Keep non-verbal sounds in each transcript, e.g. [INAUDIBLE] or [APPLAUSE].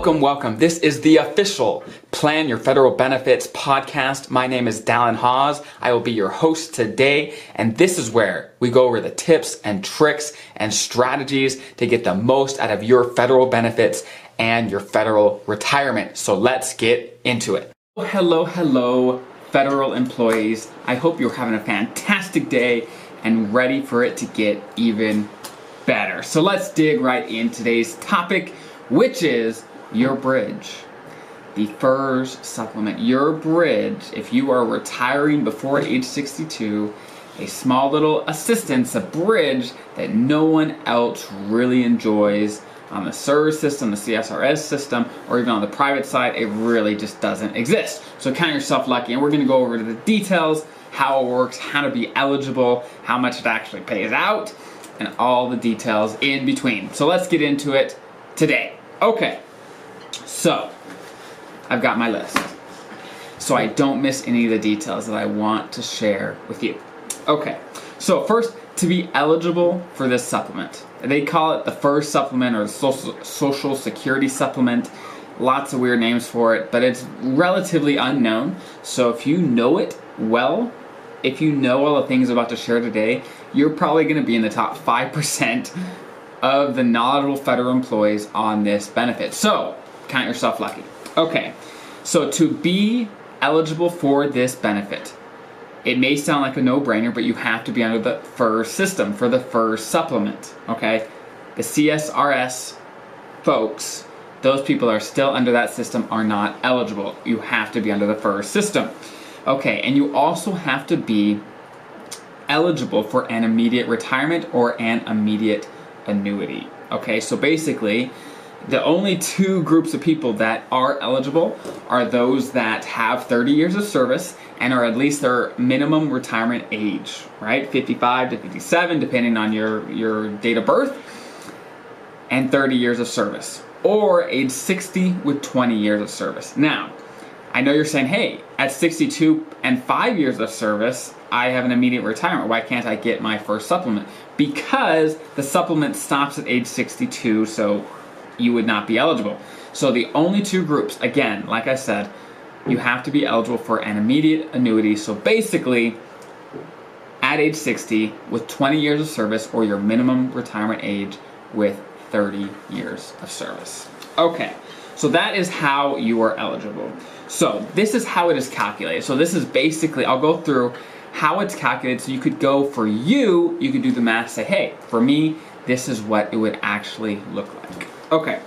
Welcome, welcome. This is the official Plan Your Federal Benefits podcast. My name is Dallin Hawes. I will be your host today, and this is where we go over the tips and tricks and strategies to get the most out of your federal benefits and your federal retirement. So let's get into it. Hello, hello, federal employees. I hope you're having a fantastic day and ready for it to get even better. So let's dig right in today's topic which is your bridge. The FERS supplement, your bridge, if you are retiring before age 62, a small little assistance, a bridge that no one else really enjoys on the SERS system, the CSRS system, or even on the private side, it really just doesn't exist. So count yourself lucky, and we're gonna go over to the details, how it works, how to be eligible, how much it actually pays out, and all the details in between. So let's get into it today. Okay, so I've got my list. So I don't miss any of the details that I want to share with you. Okay, so FERS, to be eligible for this supplement, they call it the first supplement or the social, social security supplement. Lots of weird names for it, but it's relatively unknown. So if you know it well, if you know all the things I'm about to share today, you're probably going to be in the top 5% of the knowledgeable federal employees on this benefit. So, count yourself lucky. Okay, so to be eligible for this benefit, it may sound like a no brainer, but you have to be under the FERS system for the FERS supplement. Okay, the CSRS folks, those people are still under that system, are not eligible. You have to be under the FERS system. Okay, and you also have to be eligible for an immediate retirement or an immediate annuity. Okay, so basically, the only two groups of people that are eligible are those that have 30 years of service and are at least their minimum retirement age, right? 55 to 57, depending on your, your date of birth, and 30 years of service, or age 60 with 20 years of service. Now, I know you're saying, hey, at 62 and five years of service, I have an immediate retirement. Why can't I get my FERS supplement? Because the supplement stops at age 62, so you would not be eligible. So the only two groups, again, like I said, you have to be eligible for an immediate annuity. So basically, at age 60 with 20 years of service or your minimum retirement age with 30 years of service. Okay, so that is how you are eligible. So this is how it is calculated. So this is basically, I'll go through how it's calculated. So you could go for you, you could do the math, say, hey, for me, this is what it would actually look like. Okay.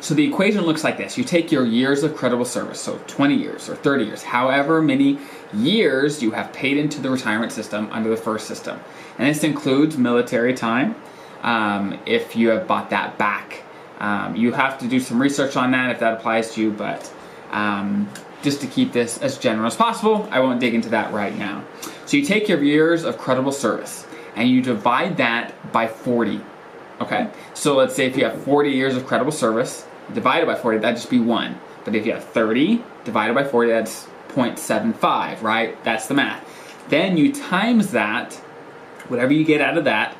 So the equation looks like this. You take your years of credible service, so 20 years or 30 years, however many years you have paid into the retirement system under the FERS system. And this includes military time, um, if you have bought that back. Um, you have to do some research on that if that applies to you, but um, just to keep this as general as possible. I won't dig into that right now. So you take your years of credible service and you divide that by 40. Okay? So let's say if you have 40 years of credible service, divided by 40, that'd just be one. But if you have 30 divided by 40, that's 0.75, right? That's the math. Then you times that, whatever you get out of that,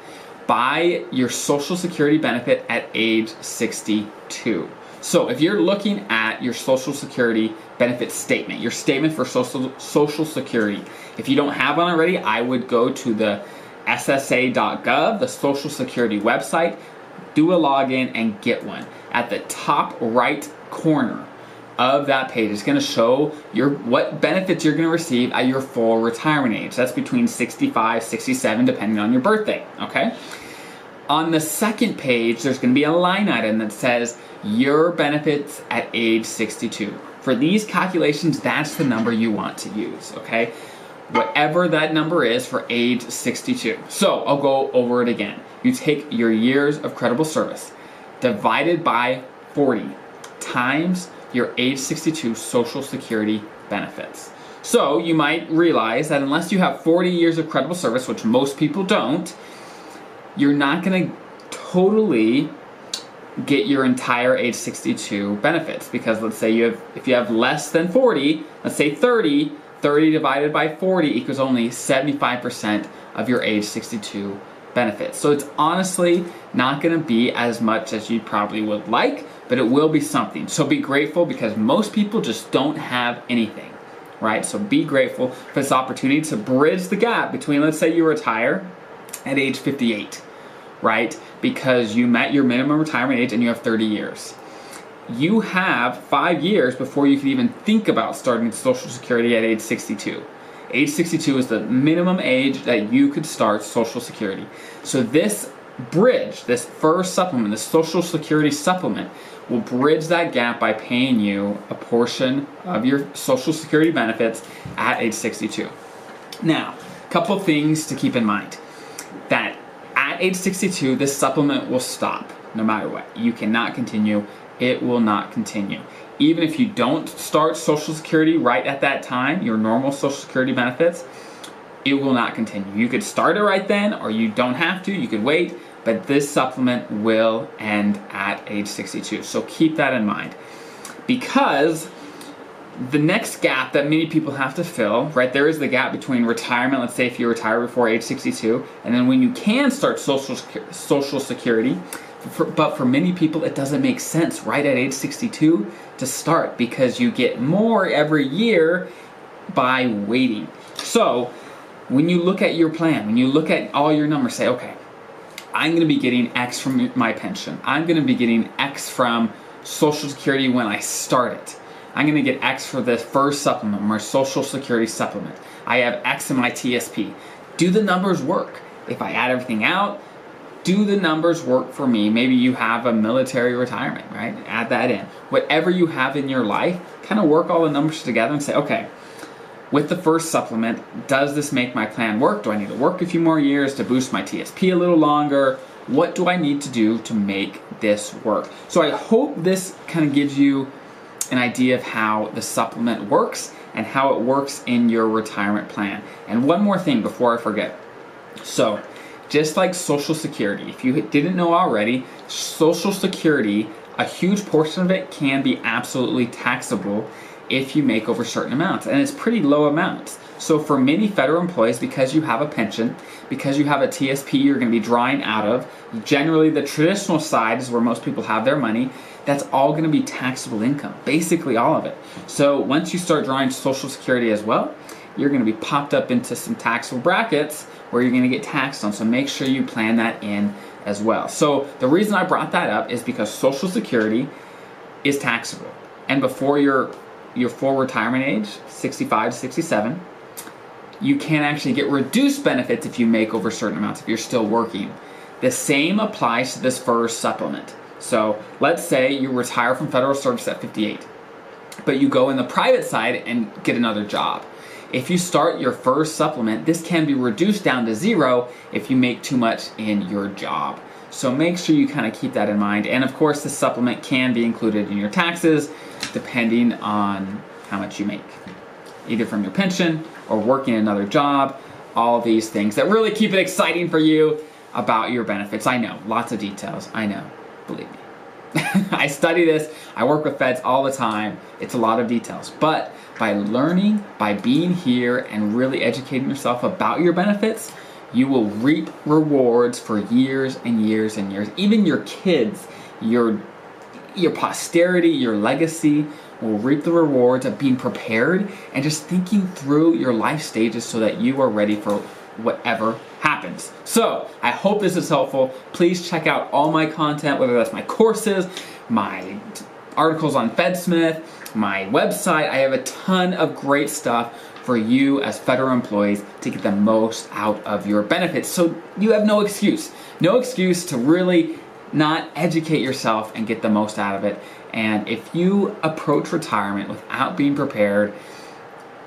by your Social Security benefit at age 62. So if you're looking at your Social Security benefit statement, your statement for Social, Social Security, if you don't have one already, I would go to the SSA.gov, the Social Security website, do a login and get one. At the top right corner of that page, it's going to show your what benefits you're going to receive at your full retirement age. That's between 65, 67, depending on your birthday. Okay. On the second page, there's going to be a line item that says your benefits at age 62. For these calculations, that's the number you want to use, okay? Whatever that number is for age 62. So I'll go over it again. You take your years of credible service divided by 40 times your age 62 Social Security benefits. So you might realize that unless you have 40 years of credible service, which most people don't, you're not going to totally get your entire age 62 benefits because let's say you have if you have less than 40 let's say 30 30 divided by 40 equals only 75% of your age 62 benefits. So it's honestly not going to be as much as you probably would like, but it will be something. So be grateful because most people just don't have anything, right? So be grateful for this opportunity to bridge the gap between, let's say you retire at age 58, right? Because you met your minimum retirement age and you have 30 years. You have five years before you can even think about starting Social Security at age 62. Age 62 is the minimum age that you could start Social Security. So this bridge, this FERS supplement, the Social Security supplement, will bridge that gap by paying you a portion of your Social Security benefits at age 62. Now, a couple things to keep in mind. That at age 62, this supplement will stop no matter what. You cannot continue, it will not continue. Even if you don't start Social Security right at that time, your normal Social Security benefits, it will not continue. You could start it right then, or you don't have to, you could wait, but this supplement will end at age 62. So keep that in mind. Because the next gap that many people have to fill, right, there is the gap between retirement, let's say if you retire before age 62, and then when you can start social, social security. For, but for many people, it doesn't make sense right at age 62 to start because you get more every year by waiting. So, when you look at your plan, when you look at all your numbers, say, okay, I'm going to be getting X from my pension. I'm going to be getting X from Social Security when I start it. I'm going to get X for the FERS supplement, my Social Security supplement. I have X in my TSP. Do the numbers work? If I add everything out, do the numbers work for me? Maybe you have a military retirement, right? Add that in. Whatever you have in your life, kind of work all the numbers together and say, okay, with the FERS supplement, does this make my plan work? Do I need to work a few more years to boost my TSP a little longer? What do I need to do to make this work? So I hope this kind of gives you an idea of how the supplement works and how it works in your retirement plan. And one more thing before I forget. So, just like Social Security, if you didn't know already, Social Security, a huge portion of it can be absolutely taxable if you make over certain amounts, and it's pretty low amounts. So for many federal employees, because you have a pension, because you have a TSP you're going to be drawing out of, generally the traditional side is where most people have their money, that's all going to be taxable income, basically all of it. So once you start drawing Social Security as well, you're going to be popped up into some taxable brackets where you're going to get taxed on. So make sure you plan that in as well. So the reason I brought that up is because Social Security is taxable. And before you're your full retirement age, 65 to 67, you can actually get reduced benefits if you make over certain amounts if you're still working. The same applies to this FERS supplement. So let's say you retire from federal service at 58, but you go in the private side and get another job. If you start your FERS supplement, this can be reduced down to zero if you make too much in your job. So make sure you kind of keep that in mind. And of course, the supplement can be included in your taxes depending on how much you make, either from your pension or working another job. All these things that really keep it exciting for you about your benefits. I know, lots of details. I know, believe me. [LAUGHS] I study this, I work with feds all the time. It's a lot of details. But by learning, by being here and really educating yourself about your benefits, you will reap rewards for years and years and years. Even your kids, your your posterity, your legacy will reap the rewards of being prepared and just thinking through your life stages so that you are ready for whatever happens. So, I hope this is helpful. Please check out all my content, whether that's my courses, my articles on FedSmith, my website. I have a ton of great stuff for you as federal employees to get the most out of your benefits. So you have no excuse. No excuse to really not educate yourself and get the most out of it. And if you approach retirement without being prepared,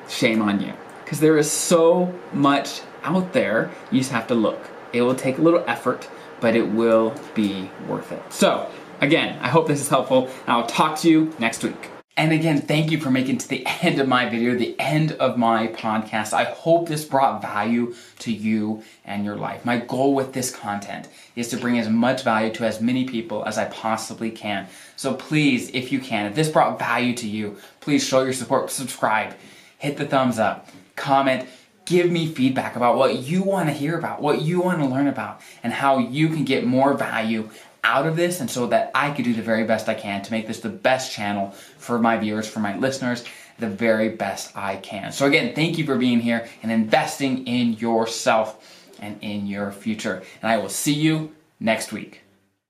shame on you. Because there is so much out there, you just have to look. It will take a little effort, but it will be worth it. So, again, I hope this is helpful, and I'll talk to you next week. And again, thank you for making it to the [LAUGHS] end of my video, the end of my podcast. I hope this brought value to you and your life. My goal with this content is to bring as much value to as many people as I possibly can. So please, if you can, if this brought value to you, please show your support, subscribe, hit the thumbs up, comment, give me feedback about what you want to hear about, what you want to learn about, and how you can get more value out of this and so that I could do the very best I can to make this the best channel for my viewers, for my listeners, the very best I can. So again, thank you for being here and investing in yourself and in your future. And I will see you next week.